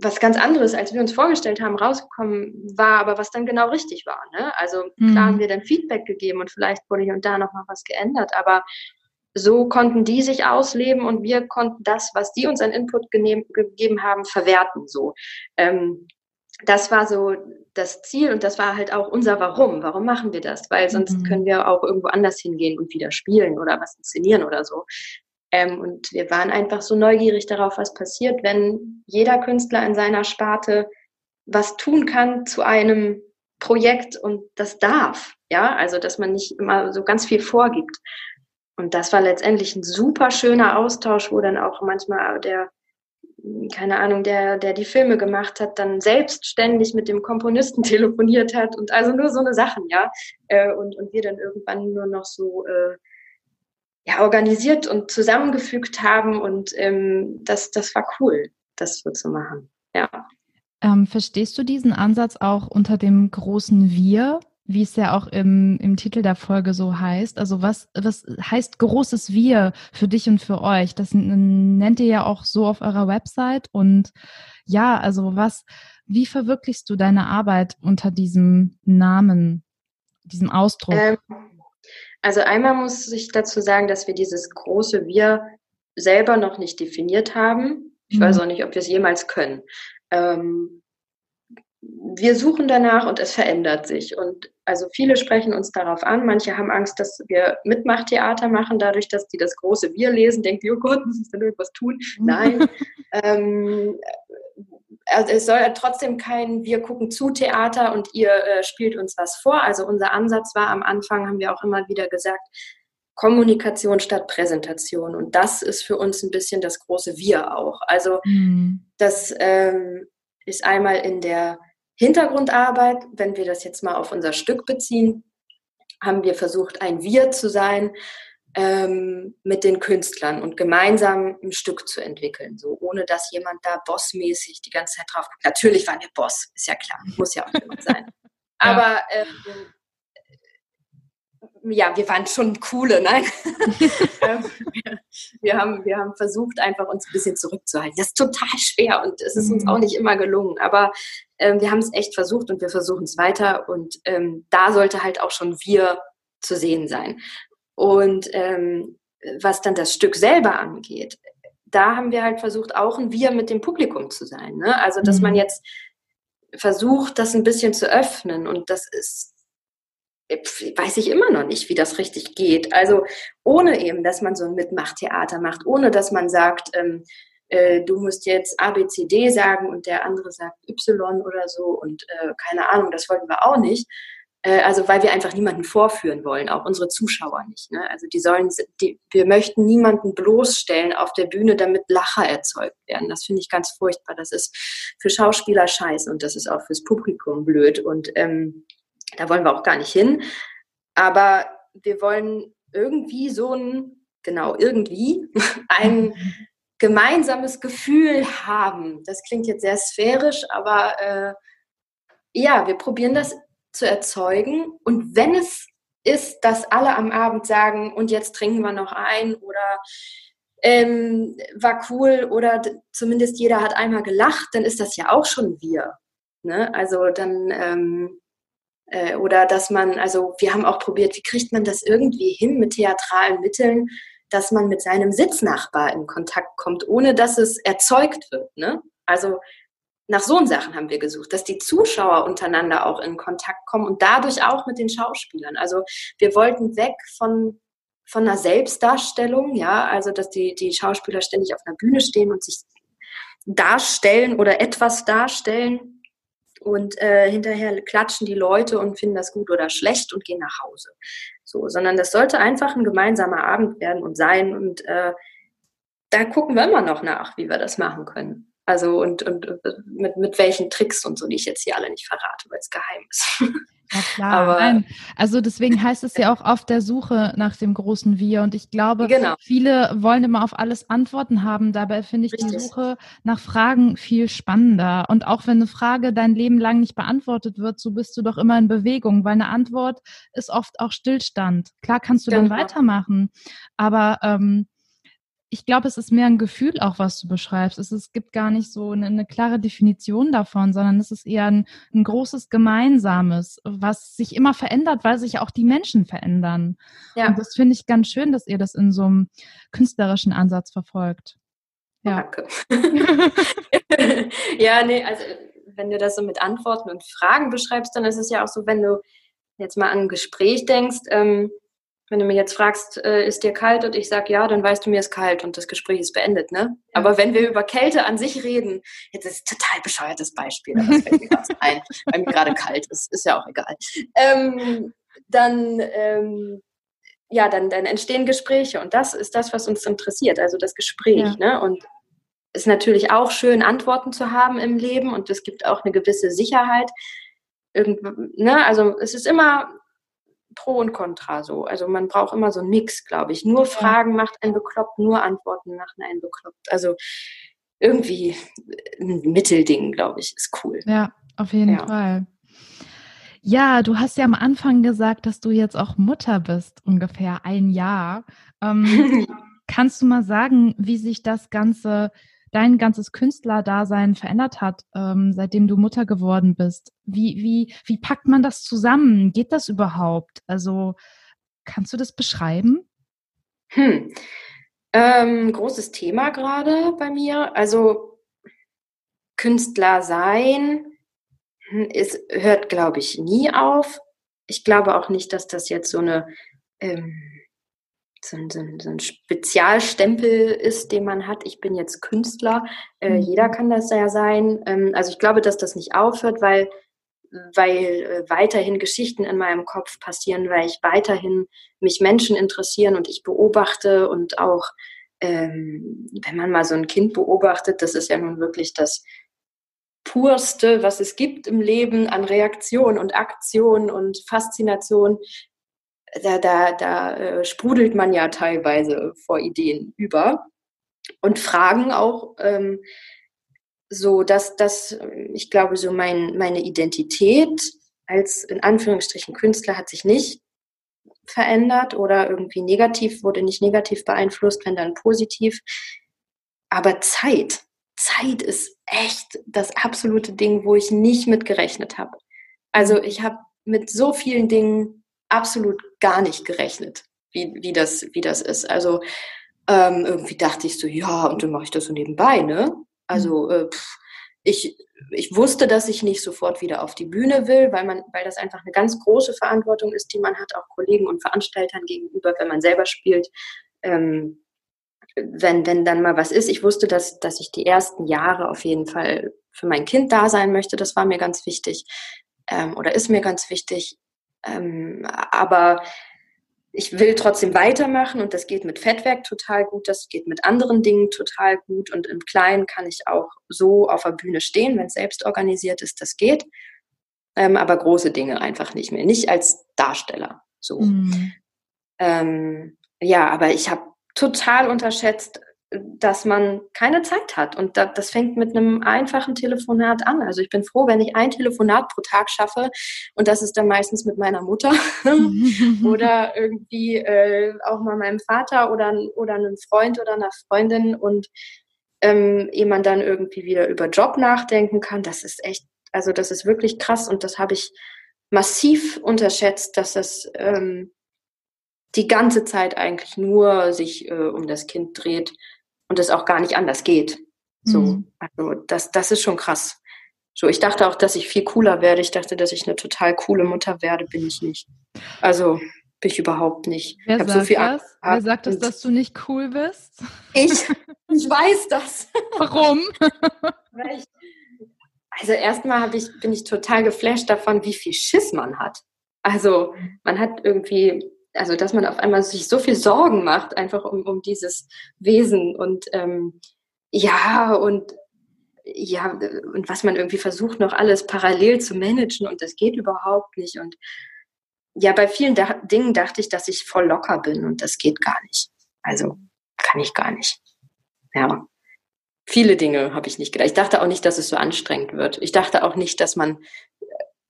was ganz anderes, als wir uns vorgestellt haben, rausgekommen war, aber was dann genau richtig war. Ne? Also mhm. klar haben wir dann Feedback gegeben und vielleicht wurde hier und da noch mal was geändert, aber so konnten die sich ausleben und wir konnten das, was die uns an Input gegeben haben, verwerten. So, ähm, das war so das Ziel und das war halt auch unser Warum. Warum machen wir das? Weil sonst mhm. können wir auch irgendwo anders hingehen und wieder spielen oder was inszenieren oder so. Ähm, und wir waren einfach so neugierig darauf, was passiert, wenn jeder Künstler in seiner Sparte was tun kann zu einem Projekt und das darf. Ja, also dass man nicht immer so ganz viel vorgibt. Und das war letztendlich ein super schöner Austausch, wo dann auch manchmal der, keine Ahnung, der, der die Filme gemacht hat, dann selbstständig mit dem Komponisten telefoniert hat und also nur so eine Sachen, ja. Äh, und, und wir dann irgendwann nur noch so äh, ja, organisiert und zusammengefügt haben. Und ähm, das, das war cool, das so zu machen. Ja. Ähm, verstehst du diesen Ansatz auch unter dem großen Wir? Wie es ja auch im, im Titel der Folge so heißt. Also was, was heißt großes Wir für dich und für euch? Das nennt ihr ja auch so auf eurer Website. Und ja, also was, wie verwirklichst du deine Arbeit unter diesem Namen, diesem Ausdruck? Ähm, also einmal muss ich dazu sagen, dass wir dieses große Wir selber noch nicht definiert haben. Ich mhm. weiß auch nicht, ob wir es jemals können. Ähm, wir suchen danach und es verändert sich. Und also viele sprechen uns darauf an. Manche haben Angst, dass wir Mitmachtheater machen, dadurch, dass die das große Wir lesen, denken oh Gott, muss ich denn irgendwas tun? Nein. ähm, also es soll trotzdem kein Wir gucken zu Theater und ihr äh, spielt uns was vor. Also unser Ansatz war am Anfang, haben wir auch immer wieder gesagt, Kommunikation statt Präsentation. Und das ist für uns ein bisschen das große Wir auch. Also mhm. das ähm, ist einmal in der Hintergrundarbeit, wenn wir das jetzt mal auf unser Stück beziehen, haben wir versucht, ein Wir zu sein ähm, mit den Künstlern und gemeinsam ein Stück zu entwickeln, so ohne dass jemand da bossmäßig die ganze Zeit drauf kommt. Natürlich waren wir Boss, ist ja klar, muss ja auch jemand sein. Aber ähm, ja, wir waren schon coole, nein. Ähm, wir, haben, wir haben versucht, einfach uns ein bisschen zurückzuhalten. Das ist total schwer und es ist uns mhm. auch nicht immer gelungen. Aber ähm, wir haben es echt versucht und wir versuchen es weiter. Und ähm, da sollte halt auch schon wir zu sehen sein. Und ähm, was dann das Stück selber angeht, da haben wir halt versucht, auch ein Wir mit dem Publikum zu sein. Ne? Also, dass mhm. man jetzt versucht, das ein bisschen zu öffnen. Und das ist weiß ich immer noch nicht, wie das richtig geht. Also ohne eben, dass man so ein Mitmachtheater macht, ohne dass man sagt, ähm, äh, du musst jetzt A, B, C, D sagen und der andere sagt Y oder so und äh, keine Ahnung, das wollten wir auch nicht. Äh, also weil wir einfach niemanden vorführen wollen, auch unsere Zuschauer nicht. Ne? Also die sollen, die, wir möchten niemanden bloßstellen auf der Bühne, damit Lacher erzeugt werden. Das finde ich ganz furchtbar. Das ist für Schauspieler scheiße und das ist auch fürs Publikum blöd und ähm, da wollen wir auch gar nicht hin. Aber wir wollen irgendwie so ein, genau, irgendwie ein gemeinsames Gefühl haben. Das klingt jetzt sehr sphärisch, aber äh, ja, wir probieren das zu erzeugen. Und wenn es ist, dass alle am Abend sagen, und jetzt trinken wir noch ein oder ähm, war cool oder zumindest jeder hat einmal gelacht, dann ist das ja auch schon wir. Ne? Also dann ähm, äh, oder dass man, also wir haben auch probiert, wie kriegt man das irgendwie hin mit theatralen Mitteln, dass man mit seinem Sitznachbar in Kontakt kommt, ohne dass es erzeugt wird. Ne? Also nach so Sachen haben wir gesucht, dass die Zuschauer untereinander auch in Kontakt kommen und dadurch auch mit den Schauspielern. Also wir wollten weg von, von einer Selbstdarstellung, ja, also dass die, die Schauspieler ständig auf einer Bühne stehen und sich darstellen oder etwas darstellen, und äh, hinterher klatschen die Leute und finden das gut oder schlecht und gehen nach Hause. So, sondern das sollte einfach ein gemeinsamer Abend werden und sein und äh, da gucken wir immer noch nach, wie wir das machen können. Also und, und mit, mit welchen Tricks und so, die ich jetzt hier alle nicht verrate, weil es geheim ist. Ja, klar. Aber, Nein. Also deswegen heißt es ja auch auf der Suche nach dem großen Wir. Und ich glaube, genau. viele wollen immer auf alles Antworten haben. Dabei finde ich Richtig. die Suche nach Fragen viel spannender. Und auch wenn eine Frage dein Leben lang nicht beantwortet wird, so bist du doch immer in Bewegung, weil eine Antwort ist oft auch Stillstand. Klar kannst du genau. dann weitermachen, aber ähm, ich glaube, es ist mehr ein Gefühl auch, was du beschreibst. Es, es gibt gar nicht so eine, eine, klare Definition davon, sondern es ist eher ein, ein, großes Gemeinsames, was sich immer verändert, weil sich auch die Menschen verändern. Ja. Und das finde ich ganz schön, dass ihr das in so einem künstlerischen Ansatz verfolgt. Ja. Danke. ja, nee, also wenn du das so mit Antworten und Fragen beschreibst, dann ist es ja auch so, wenn du jetzt mal an ein Gespräch denkst, ähm, wenn du mir jetzt fragst, äh, ist dir kalt und ich sage ja, dann weißt du, mir ist kalt und das Gespräch ist beendet, ne? Ja. Aber wenn wir über Kälte an sich reden, jetzt ist ein total bescheuertes Beispiel, aber das fällt mir gerade ein, weil mir gerade kalt ist, ist ja auch egal. Ähm, dann, ähm, ja, dann, dann entstehen Gespräche und das ist das, was uns interessiert, also das Gespräch, ja. ne? Und es ist natürlich auch schön, Antworten zu haben im Leben und es gibt auch eine gewisse Sicherheit. Irgend, ne? Also es ist immer Pro und Contra so. Also man braucht immer so einen Mix, glaube ich. Nur Fragen macht einen bekloppt, nur Antworten machen einen bekloppt. Also irgendwie ein Mittelding, glaube ich, ist cool. Ja, auf jeden ja. Fall. Ja, du hast ja am Anfang gesagt, dass du jetzt auch Mutter bist, ungefähr ein Jahr. Ähm, kannst du mal sagen, wie sich das Ganze, dein ganzes Künstlerdasein verändert hat, ähm, seitdem du Mutter geworden bist? Wie, wie, wie packt man das zusammen? Geht das überhaupt? Also, kannst du das beschreiben? Hm. Ähm, großes Thema gerade bei mir. Also Künstler sein, hm, es hört, glaube ich, nie auf. Ich glaube auch nicht, dass das jetzt so eine ähm, so ein, so, ein, Spezialstempel ist, den man hat. Ich bin jetzt Künstler. Äh, mhm. Jeder kann das ja sein. Ähm, also ich glaube, dass das nicht aufhört, weil weil äh, weiterhin Geschichten in meinem Kopf passieren, weil ich weiterhin mich Menschen interessieren und ich beobachte und auch, ähm, wenn man mal so ein Kind beobachtet, das ist ja nun wirklich das purste, was es gibt im Leben an Reaktion und Aktion und Faszination. Da, da, da äh, sprudelt man ja teilweise vor Ideen über und Fragen auch. Ähm, so, dass das, ich glaube, so mein, meine Identität als in Anführungsstrichen Künstler hat sich nicht verändert oder irgendwie negativ, wurde nicht negativ beeinflusst, wenn dann positiv. Aber Zeit, Zeit ist echt das absolute Ding, wo ich nicht mit gerechnet habe. Also ich habe mit so vielen Dingen absolut gar nicht gerechnet, wie, wie, das, wie das ist. Also ähm, irgendwie dachte ich so, ja, und dann mache ich das so nebenbei, ne? Also mhm. äh, pff, ich, ich wusste, dass ich nicht sofort wieder auf die Bühne will, weil man, weil das einfach eine ganz große Verantwortung ist, die man hat, auch Kollegen und Veranstaltern gegenüber, wenn man selber spielt. Ähm, wenn, wenn dann mal was ist. Ich wusste, dass, dass ich die ersten Jahre auf jeden Fall für mein Kind da sein möchte. Das war mir ganz wichtig ähm, oder ist mir ganz wichtig. Ähm, aber ich will trotzdem weitermachen und das geht mit Fettwerk total gut, das geht mit anderen Dingen total gut und im Kleinen kann ich auch so auf der Bühne stehen, wenn es selbst organisiert ist, das geht. Ähm, aber große Dinge einfach nicht mehr, nicht als Darsteller. So. Mhm. Ähm, ja, aber ich habe total unterschätzt, dass man keine Zeit hat. Und das fängt mit einem einfachen Telefonat an. Also ich bin froh, wenn ich ein Telefonat pro Tag schaffe. Und das ist dann meistens mit meiner Mutter oder irgendwie äh, auch mal meinem Vater oder, oder einem Freund oder einer Freundin. Und ähm, ehe man dann irgendwie wieder über Job nachdenken kann, das ist echt, also das ist wirklich krass. Und das habe ich massiv unterschätzt, dass das ähm, die ganze Zeit eigentlich nur sich äh, um das Kind dreht und es auch gar nicht anders geht. So, mhm. also das, das ist schon krass. So, ich dachte auch, dass ich viel cooler werde. Ich dachte, dass ich eine total coole Mutter werde, bin ich nicht. Also bin ich überhaupt nicht. Wer ich sagt so viel das? Wer sagt das, dass du nicht cool bist? Ich, ich weiß das. Warum? also erstmal ich, bin ich total geflasht davon, wie viel Schiss man hat. Also man hat irgendwie also dass man auf einmal sich so viel Sorgen macht, einfach um, um dieses Wesen und ähm, ja, und ja, und was man irgendwie versucht, noch alles parallel zu managen und das geht überhaupt nicht. Und ja, bei vielen da Dingen dachte ich, dass ich voll locker bin und das geht gar nicht. Also kann ich gar nicht. Ja. Viele Dinge habe ich nicht gedacht. Ich dachte auch nicht, dass es so anstrengend wird. Ich dachte auch nicht, dass man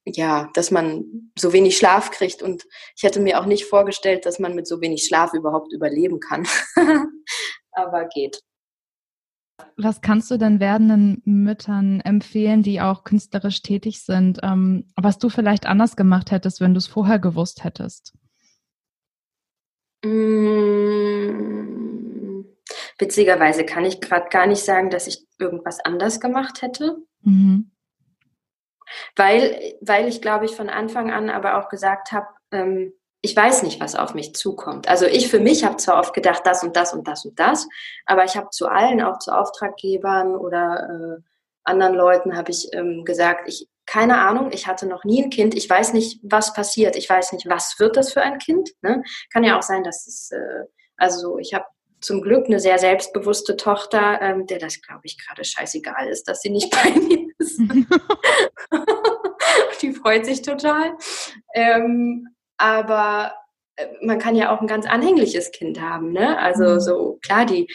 ja, dass man so wenig Schlaf kriegt und ich hätte mir auch nicht vorgestellt, dass man mit so wenig Schlaf überhaupt überleben kann. Aber geht. Was kannst du denn werdenden Müttern empfehlen, die auch künstlerisch tätig sind, ähm, was du vielleicht anders gemacht hättest, wenn du es vorher gewusst hättest? Mmh, witzigerweise kann ich gerade gar nicht sagen, dass ich irgendwas anders gemacht hätte. Mhm weil, weil ich, glaube ich, von Anfang an aber auch gesagt habe, ähm, ich weiß nicht, was auf mich zukommt. Also ich für mich habe zwar oft gedacht, das und das und das und das, aber ich habe zu allen, auch zu Auftraggebern oder äh, anderen Leuten, habe ich ähm, gesagt, ich keine Ahnung, ich hatte noch nie ein Kind, ich weiß nicht, was passiert, ich weiß nicht, was wird das für ein Kind. Ne? Kann ja auch sein, dass es, äh, also ich habe zum Glück eine sehr selbstbewusste Tochter, ähm, der das, glaube ich, gerade scheißegal ist, dass sie nicht bei mir ist. freut sich total. Ähm, aber äh, man kann ja auch ein ganz anhängliches Kind haben. Ne? Also mhm. so klar, die,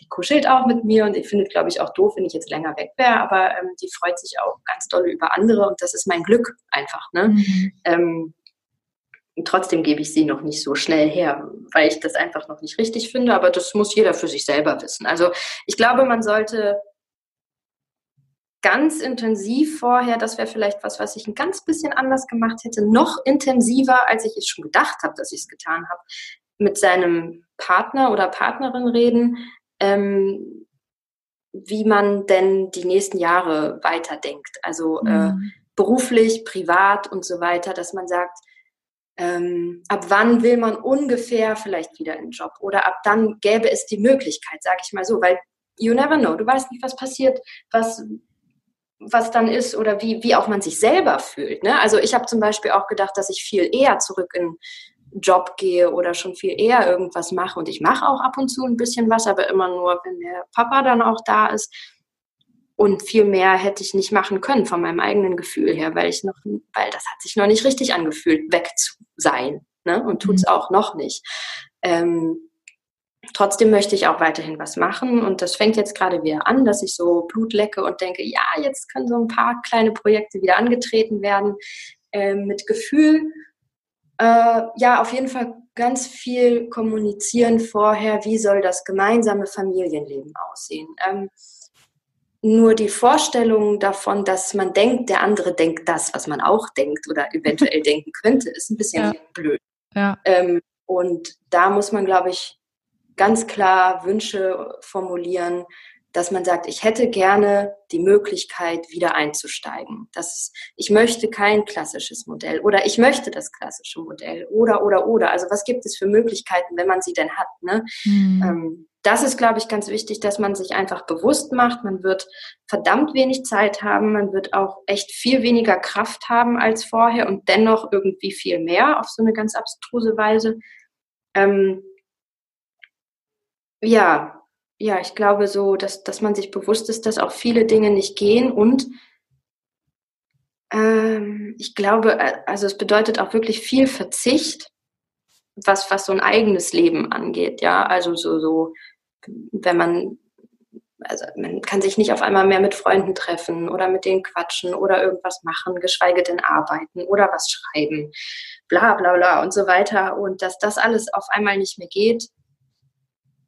die kuschelt auch mit mir und die findet, glaube ich, auch doof, wenn ich jetzt länger weg wäre, aber ähm, die freut sich auch ganz doll über andere und das ist mein Glück einfach. Ne? Mhm. Ähm, trotzdem gebe ich sie noch nicht so schnell her, weil ich das einfach noch nicht richtig finde, aber das muss jeder für sich selber wissen. Also ich glaube, man sollte ganz intensiv vorher, das wäre vielleicht was, was ich ein ganz bisschen anders gemacht hätte, noch intensiver, als ich es schon gedacht habe, dass ich es getan habe, mit seinem Partner oder Partnerin reden, ähm, wie man denn die nächsten Jahre weiterdenkt. Also äh, mhm. äh, beruflich, privat und so weiter, dass man sagt, ähm, ab wann will man ungefähr vielleicht wieder einen Job? Oder ab dann gäbe es die Möglichkeit, sage ich mal so, weil you never know, du weißt nicht, was passiert, was was dann ist oder wie, wie auch man sich selber fühlt. Ne? Also ich habe zum Beispiel auch gedacht, dass ich viel eher zurück in Job gehe oder schon viel eher irgendwas mache. Und ich mache auch ab und zu ein bisschen was, aber immer nur, wenn der Papa dann auch da ist. Und viel mehr hätte ich nicht machen können von meinem eigenen Gefühl her, weil ich noch, weil das hat sich noch nicht richtig angefühlt, weg zu sein. Ne? Und tut es mhm. auch noch nicht. Ähm, trotzdem möchte ich auch weiterhin was machen und das fängt jetzt gerade wieder an, dass ich so Blut lecke und denke, ja, jetzt können so ein paar kleine Projekte wieder angetreten werden äh, mit Gefühl. Äh, ja, auf jeden Fall ganz viel kommunizieren vorher, wie soll das gemeinsame Familienleben aussehen. Ähm, nur die Vorstellung davon, dass man denkt, der andere denkt das, was man auch denkt oder eventuell denken könnte, ist ein bisschen ja. blöd. Ja. Ähm, und da muss man, glaube ich, ganz klar Wünsche formulieren, dass man sagt, ich hätte gerne die Möglichkeit, wieder einzusteigen. Das, ich möchte kein klassisches Modell oder ich möchte das klassische Modell oder, oder, oder. Also was gibt es für Möglichkeiten, wenn man sie denn hat? Ne? Mhm. Das ist, glaube ich, ganz wichtig, dass man sich einfach bewusst macht. Man wird verdammt wenig Zeit haben. Man wird auch echt viel weniger Kraft haben als vorher und dennoch irgendwie viel mehr auf so eine ganz abstruse Weise. Ähm, ja, ja, ich glaube so, dass, dass man sich bewusst ist, dass auch viele Dinge nicht gehen und ähm, ich glaube, äh, also es bedeutet auch wirklich viel Verzicht, was, was so ein eigenes Leben angeht, ja, also so, so, wenn man, also man kann sich nicht auf einmal mehr mit Freunden treffen oder mit denen quatschen oder irgendwas machen, geschweige denn arbeiten oder was schreiben, bla bla bla und so weiter. Und dass das alles auf einmal nicht mehr geht,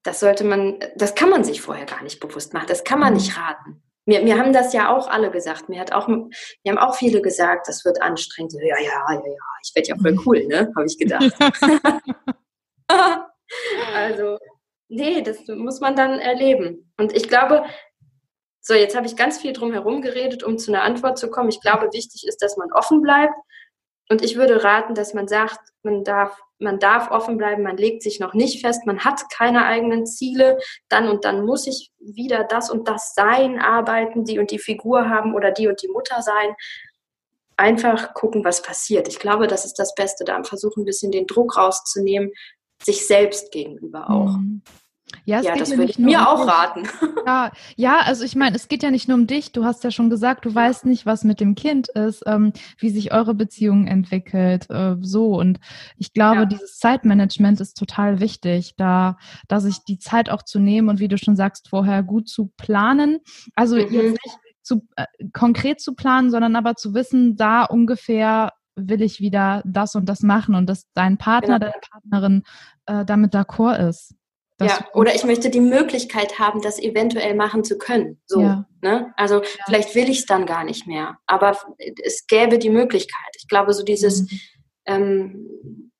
das sollte man, das kann man sich vorher gar nicht bewusst machen, das kann man nicht mhm. raten. Mir, mir haben das ja auch alle gesagt. Mir hat auch, mir haben auch viele gesagt, das wird anstrengend. Ja, ja, ja, ja, ich werde ja voll mhm. cool, ne? Habe ich gedacht. also, nee, das muss man dann erleben. Und ich glaube, so, jetzt habe ich ganz viel drum herum geredet, um zu einer Antwort zu kommen. Ich glaube, wichtig ist, dass man offen bleibt. Und ich würde raten, dass man sagt, man darf man darf offen bleiben, man legt sich noch nicht fest, man hat keine eigenen Ziele, dann und dann muss ich wieder das und das sein, arbeiten, die und die Figur haben oder die und die Mutter sein. Einfach gucken, was passiert. Ich glaube, das ist das Beste, da versuchen ein bisschen den Druck rauszunehmen, sich selbst gegenüber auch. Mhm. Ja, ja das würde ich mir um auch dich. raten. Ja, ja, also ich meine, es geht ja nicht nur um dich. Du hast ja schon gesagt, du weißt nicht, was mit dem Kind ist, ähm, wie sich eure Beziehung entwickelt, äh, so. Und ich glaube, ja. dieses Zeitmanagement ist total wichtig, da, da sich die Zeit auch zu nehmen und wie du schon sagst, vorher gut zu planen. Also mhm. jetzt nicht zu, äh, konkret zu planen, sondern aber zu wissen, da ungefähr will ich wieder das und das machen und dass dein Partner, genau. deine Partnerin äh, damit d'accord ist ja, oder ich möchte die Möglichkeit haben, das eventuell machen zu können. So, ja. ne? Also ja. vielleicht will ich es dann gar nicht mehr, aber es gäbe die Möglichkeit. Ich glaube, so dieses mhm. ähm,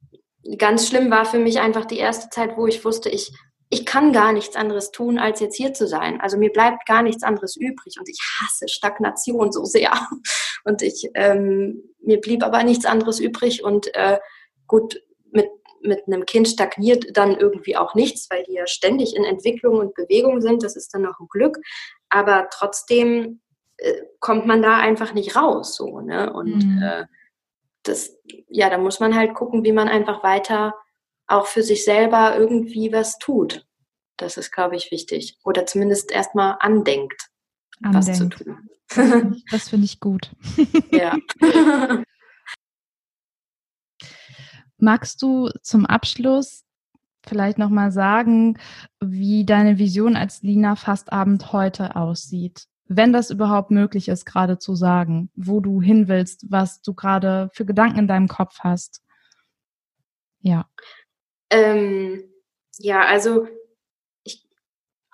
ganz schlimm war für mich einfach die erste Zeit, wo ich wusste, ich ich kann gar nichts anderes tun, als jetzt hier zu sein. Also mir bleibt gar nichts anderes übrig und ich hasse Stagnation so sehr. Und ich ähm, mir blieb aber nichts anderes übrig und äh, gut mit mit einem Kind stagniert dann irgendwie auch nichts, weil die ja ständig in Entwicklung und Bewegung sind. Das ist dann auch ein Glück. Aber trotzdem äh, kommt man da einfach nicht raus. So, ne? Und mhm. äh, das, ja, da muss man halt gucken, wie man einfach weiter auch für sich selber irgendwie was tut. Das ist, glaube ich, wichtig. Oder zumindest erstmal andenkt, andenkt. was zu tun. Das finde ich gut. Ja. Magst du zum Abschluss vielleicht nochmal sagen, wie deine Vision als Lina Fastabend heute aussieht? Wenn das überhaupt möglich ist, gerade zu sagen, wo du hin willst, was du gerade für Gedanken in deinem Kopf hast. Ja. Ähm, ja, also ich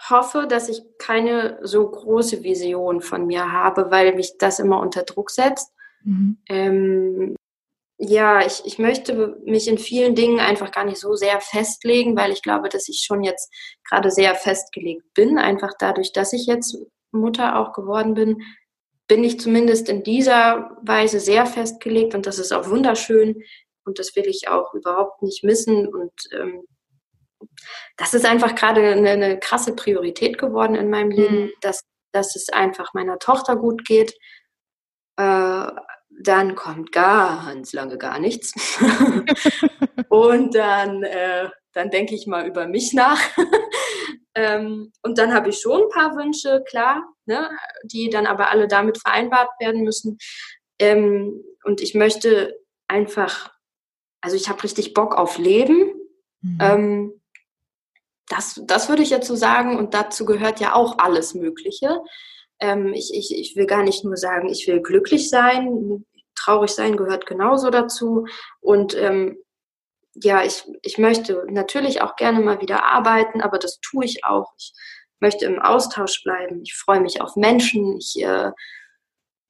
hoffe, dass ich keine so große Vision von mir habe, weil mich das immer unter Druck setzt. Mhm. Ähm, ja, ich, ich möchte mich in vielen Dingen einfach gar nicht so sehr festlegen, weil ich glaube, dass ich schon jetzt gerade sehr festgelegt bin. Einfach dadurch, dass ich jetzt Mutter auch geworden bin, bin ich zumindest in dieser Weise sehr festgelegt und das ist auch wunderschön und das will ich auch überhaupt nicht missen und ähm, das ist einfach gerade eine, eine, krasse Priorität geworden in meinem Leben, mhm. dass, dass es einfach meiner Tochter gut geht. Äh, dann kommt ganz lange gar nichts. und dann, äh, dann denke ich mal über mich nach. ähm, und dann habe ich schon ein paar Wünsche, klar, ne, die dann aber alle damit vereinbart werden müssen. Ähm, und ich möchte einfach, also ich habe richtig Bock auf Leben. Mhm. Ähm, das, das würde ich jetzt so sagen. Und dazu gehört ja auch alles Mögliche. Ähm, ich, ich, ich will gar nicht nur sagen, ich will glücklich sein. Traurig sein gehört genauso dazu. Und ähm, ja, ich, ich möchte natürlich auch gerne mal wieder arbeiten, aber das tue ich auch. Ich möchte im Austausch bleiben. Ich freue mich auf Menschen. Ich äh,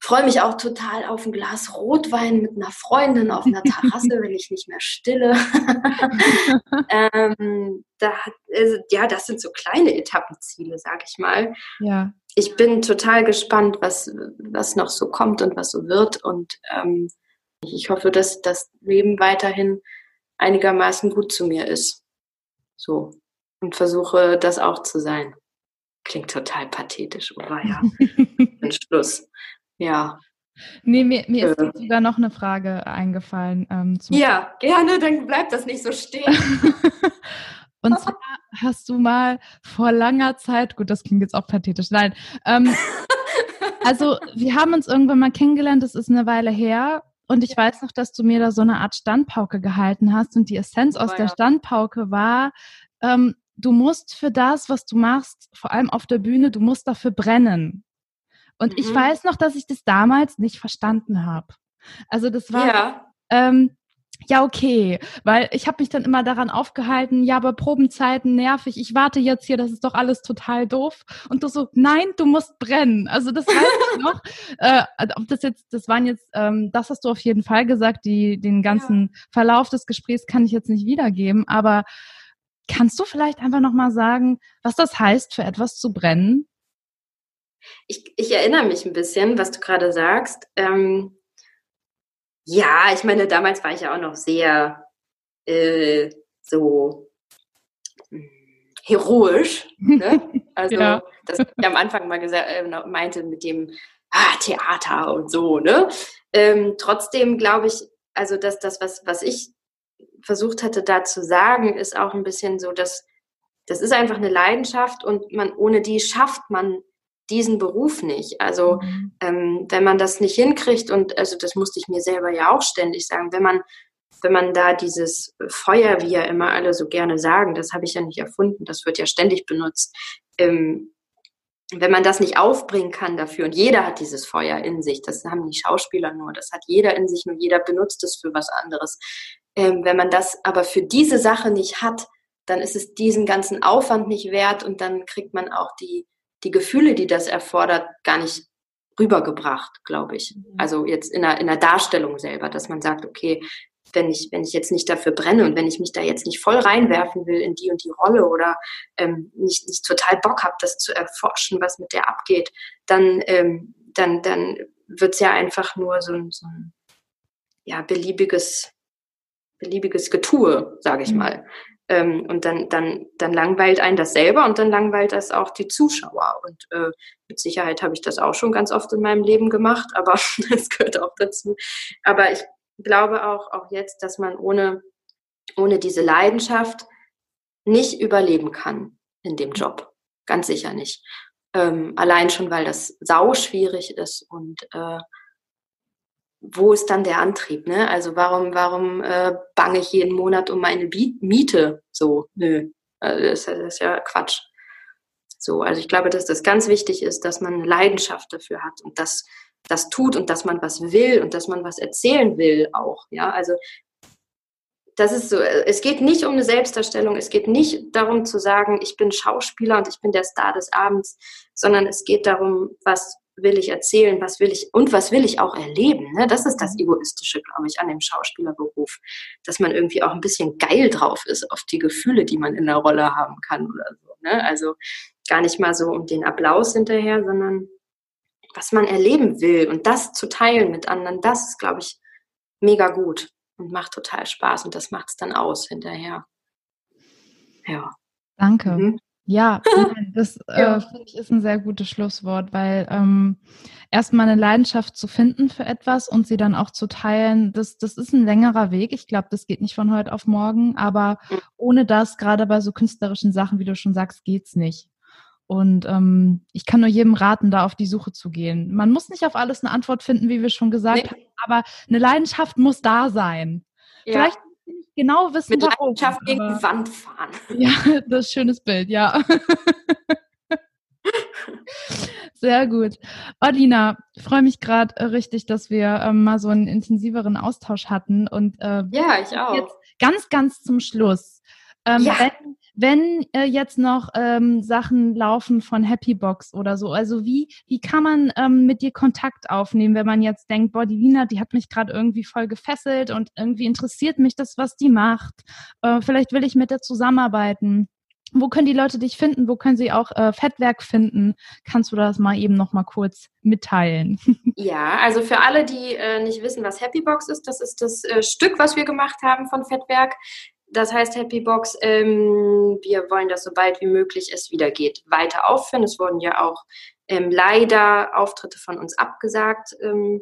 freue mich auch total auf ein Glas Rotwein mit einer Freundin auf einer Terrasse, wenn ich nicht mehr stille. ähm, da, also, ja, das sind so kleine Etappenziele, sag ich mal. Ja. Ich bin total gespannt, was, was noch so kommt und was so wird. Und ähm, ich hoffe, dass das Leben weiterhin einigermaßen gut zu mir ist. So. Und versuche das auch zu sein. Klingt total pathetisch, aber ja. Ein Schluss. Ja. Nee, mir, mir ist äh. sogar noch eine Frage eingefallen. Ähm, ja, gerne, dann bleibt das nicht so stehen. Und zwar hast du mal vor langer Zeit, gut, das klingt jetzt auch pathetisch, nein. Ähm, also, wir haben uns irgendwann mal kennengelernt, das ist eine Weile her. Und ich weiß noch, dass du mir da so eine Art Standpauke gehalten hast. Und die Essenz aus oh, der Standpauke war, ähm, du musst für das, was du machst, vor allem auf der Bühne, du musst dafür brennen. Und mhm. ich weiß noch, dass ich das damals nicht verstanden habe. Also das war, ja. Ähm, ja, okay, weil ich habe mich dann immer daran aufgehalten, ja, aber Probenzeiten nervig, ich warte jetzt hier, das ist doch alles total doof. Und du so, nein, du musst brennen. Also das weiß ich noch. Äh, ob das jetzt, das waren jetzt, ähm, das hast du auf jeden Fall gesagt, die, den ganzen ja. Verlauf des Gesprächs kann ich jetzt nicht wiedergeben, aber kannst du vielleicht einfach nochmal sagen, was das heißt, für etwas zu brennen? Ich, ich erinnere mich ein bisschen, was du gerade sagst. Ähm, ja, ich meine, damals war ich ja auch noch sehr äh, so hm, heroisch. Ne? Also, ja. das ich am Anfang mal gesagt, äh, meinte mit dem ah, Theater und so. Ne? Ähm, trotzdem glaube ich, also dass das, was, was ich versucht hatte da zu sagen, ist auch ein bisschen so, dass das ist einfach eine Leidenschaft und man ohne die schafft man diesen Beruf nicht. Also mhm. ähm, wenn man das nicht hinkriegt und also das musste ich mir selber ja auch ständig sagen, wenn man wenn man da dieses Feuer, wie ja immer alle so gerne sagen, das habe ich ja nicht erfunden, das wird ja ständig benutzt. Ähm, wenn man das nicht aufbringen kann dafür, und jeder hat dieses Feuer in sich, das haben die Schauspieler nur, das hat jeder in sich, nur jeder benutzt es für was anderes. Ähm, wenn man das aber für diese Sache nicht hat, dann ist es diesen ganzen Aufwand nicht wert und dann kriegt man auch die, die Gefühle, die das erfordert, gar nicht rübergebracht, glaube ich. Mhm. Also jetzt in der, in der Darstellung selber, dass man sagt, okay, wenn ich, wenn ich jetzt nicht dafür brenne und wenn ich mich da jetzt nicht voll reinwerfen will in die und die Rolle oder ähm, nicht, nicht total Bock habe, das zu erforschen, was mit der abgeht, dann, ähm, dann, dann wird es ja einfach nur so ein, so ein ja, beliebiges, beliebiges Getue, sage ich mhm. mal. Ähm, und dann, dann, dann langweilt einen das selber und dann langweilt das auch die Zuschauer. Und äh, mit Sicherheit habe ich das auch schon ganz oft in meinem Leben gemacht, aber das gehört auch dazu. Aber ich glaube auch, auch jetzt, dass man ohne, ohne diese Leidenschaft nicht überleben kann in dem Job. Ganz sicher nicht. Ähm, allein schon, weil das sau schwierig ist und äh, wo ist dann der Antrieb? Ne? Also warum, warum äh, bange ich jeden Monat um meine Miete? So, nö, also das, das ist ja Quatsch. So, also ich glaube, dass das ganz wichtig ist, dass man Leidenschaft dafür hat und das, das tut und dass man was will und dass man was erzählen will auch. Ja, also das ist so, es geht nicht um eine Selbstdarstellung, es geht nicht darum zu sagen, ich bin Schauspieler und ich bin der Star des Abends, sondern es geht darum, was will ich erzählen, was will ich und was will ich auch erleben. Ne? Das ist das mhm. Egoistische, glaube ich, an dem Schauspielerberuf, dass man irgendwie auch ein bisschen geil drauf ist auf die Gefühle, die man in der Rolle haben kann oder so. Ne? Also gar nicht mal so um den Applaus hinterher, sondern was man erleben will und das zu teilen mit anderen, das ist, glaube ich, mega gut und macht total Spaß und das macht es dann aus hinterher. Ja. Danke. Mhm. Ja, das ja. äh, finde ich ist ein sehr gutes Schlusswort, weil ähm, erstmal eine Leidenschaft zu finden für etwas und sie dann auch zu teilen, das, das ist ein längerer Weg. Ich glaube, das geht nicht von heute auf morgen, aber ohne das, gerade bei so künstlerischen Sachen, wie du schon sagst, geht's nicht. Und ähm, ich kann nur jedem raten, da auf die Suche zu gehen. Man muss nicht auf alles eine Antwort finden, wie wir schon gesagt nee. haben, aber eine Leidenschaft muss da sein. Ja. Vielleicht genau wissen, Mit warum. Leidenschaft gegen die Wand fahren. Ja, das ist ein schönes Bild, ja. Sehr gut. Odina, oh, freue mich gerade äh, richtig, dass wir ähm, mal so einen intensiveren Austausch hatten. Und äh, ja, ich auch. Jetzt ganz, ganz zum Schluss. Ähm, ja. Wenn, wenn äh, jetzt noch ähm, Sachen laufen von Happybox oder so, also wie, wie kann man ähm, mit dir Kontakt aufnehmen, wenn man jetzt denkt, boah, die Wiener, die hat mich gerade irgendwie voll gefesselt und irgendwie interessiert mich das, was die macht. Äh, vielleicht will ich mit der zusammenarbeiten. Wo können die Leute dich finden? Wo können sie auch äh, Fettwerk finden? Kannst du das mal eben noch mal kurz mitteilen? Ja, also für alle, die äh, nicht wissen, was Happybox ist, das ist das äh, Stück, was wir gemacht haben von Fettwerk. Das heißt, Happy Box, ähm, wir wollen, dass so bald wie möglich es wieder geht, weiter aufführen. Es wurden ja auch ähm, leider Auftritte von uns abgesagt. Ähm,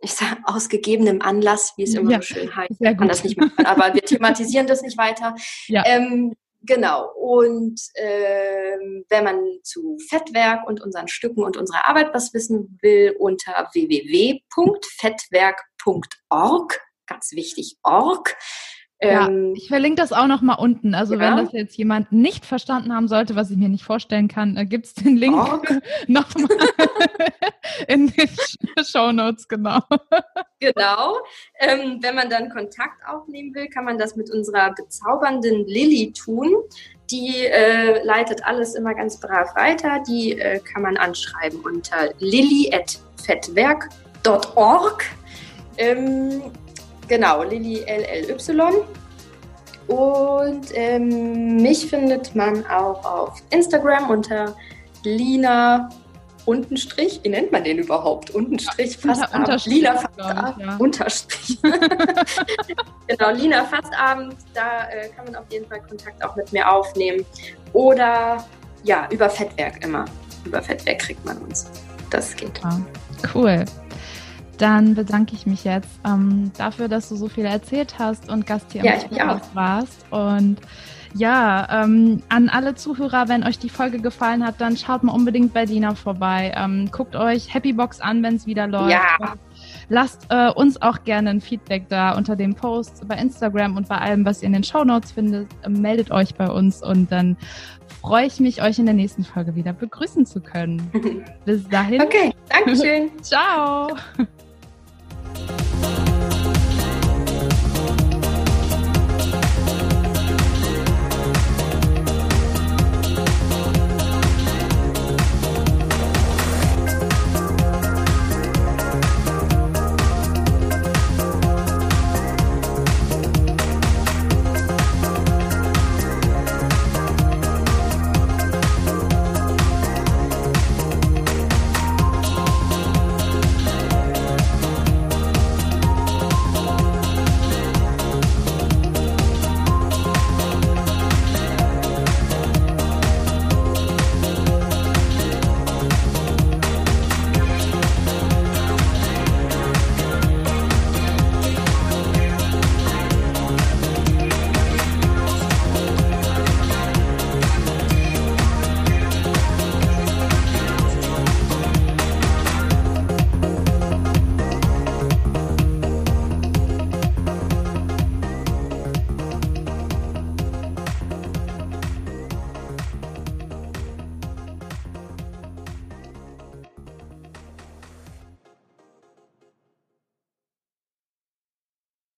ich sage aus gegebenem Anlass, wie es immer ja, so schön heißt. Ich kann das nicht machen, aber wir thematisieren das nicht weiter. Ja. Ähm, genau. Und ähm, wenn man zu Fettwerk und unseren Stücken und unserer Arbeit was wissen will, unter www.fettwerk.org, ganz wichtig, org, ja, ähm, ich verlinke das auch noch mal unten. Also ja. wenn das jetzt jemand nicht verstanden haben sollte, was ich mir nicht vorstellen kann, äh, gibt es den Link oh. noch mal in den Show Notes, genau. Genau. Ähm, wenn man dann Kontakt aufnehmen will, kann man das mit unserer bezaubernden Lilly tun. Die äh, leitet alles immer ganz brav weiter. Die äh, kann man anschreiben unter lilly.fettwerk.org. Ähm, Genau, Lilly LLY. Und ähm, mich findet man auch auf Instagram unter Lina Untenstrich. Wie nennt man den überhaupt? Untenstrich, fast Unter, Unterstrich, Lila Fastabend. Ja. Unterstrich. genau, Lina Fastabend. Da äh, kann man auf jeden Fall Kontakt auch mit mir aufnehmen. Oder ja, über Fettwerk immer. Über Fettwerk kriegt man uns. Das geht. Ah, cool dann bedanke ich mich jetzt ähm, dafür, dass du so viel erzählt hast und Gast hier ja, im Podcast warst. Und ja, ähm, an alle Zuhörer, wenn euch die Folge gefallen hat, dann schaut mal unbedingt bei Dina vorbei. Ähm, guckt euch Happybox an, wenn es wieder läuft. Ja. Lasst äh, uns auch gerne ein Feedback da unter dem Post bei Instagram und bei allem, was ihr in den Show Notes findet. Äh, meldet euch bei uns und dann freue ich mich, euch in der nächsten Folge wieder begrüßen zu können. Bis dahin. Okay, Dankeschön. Ciao.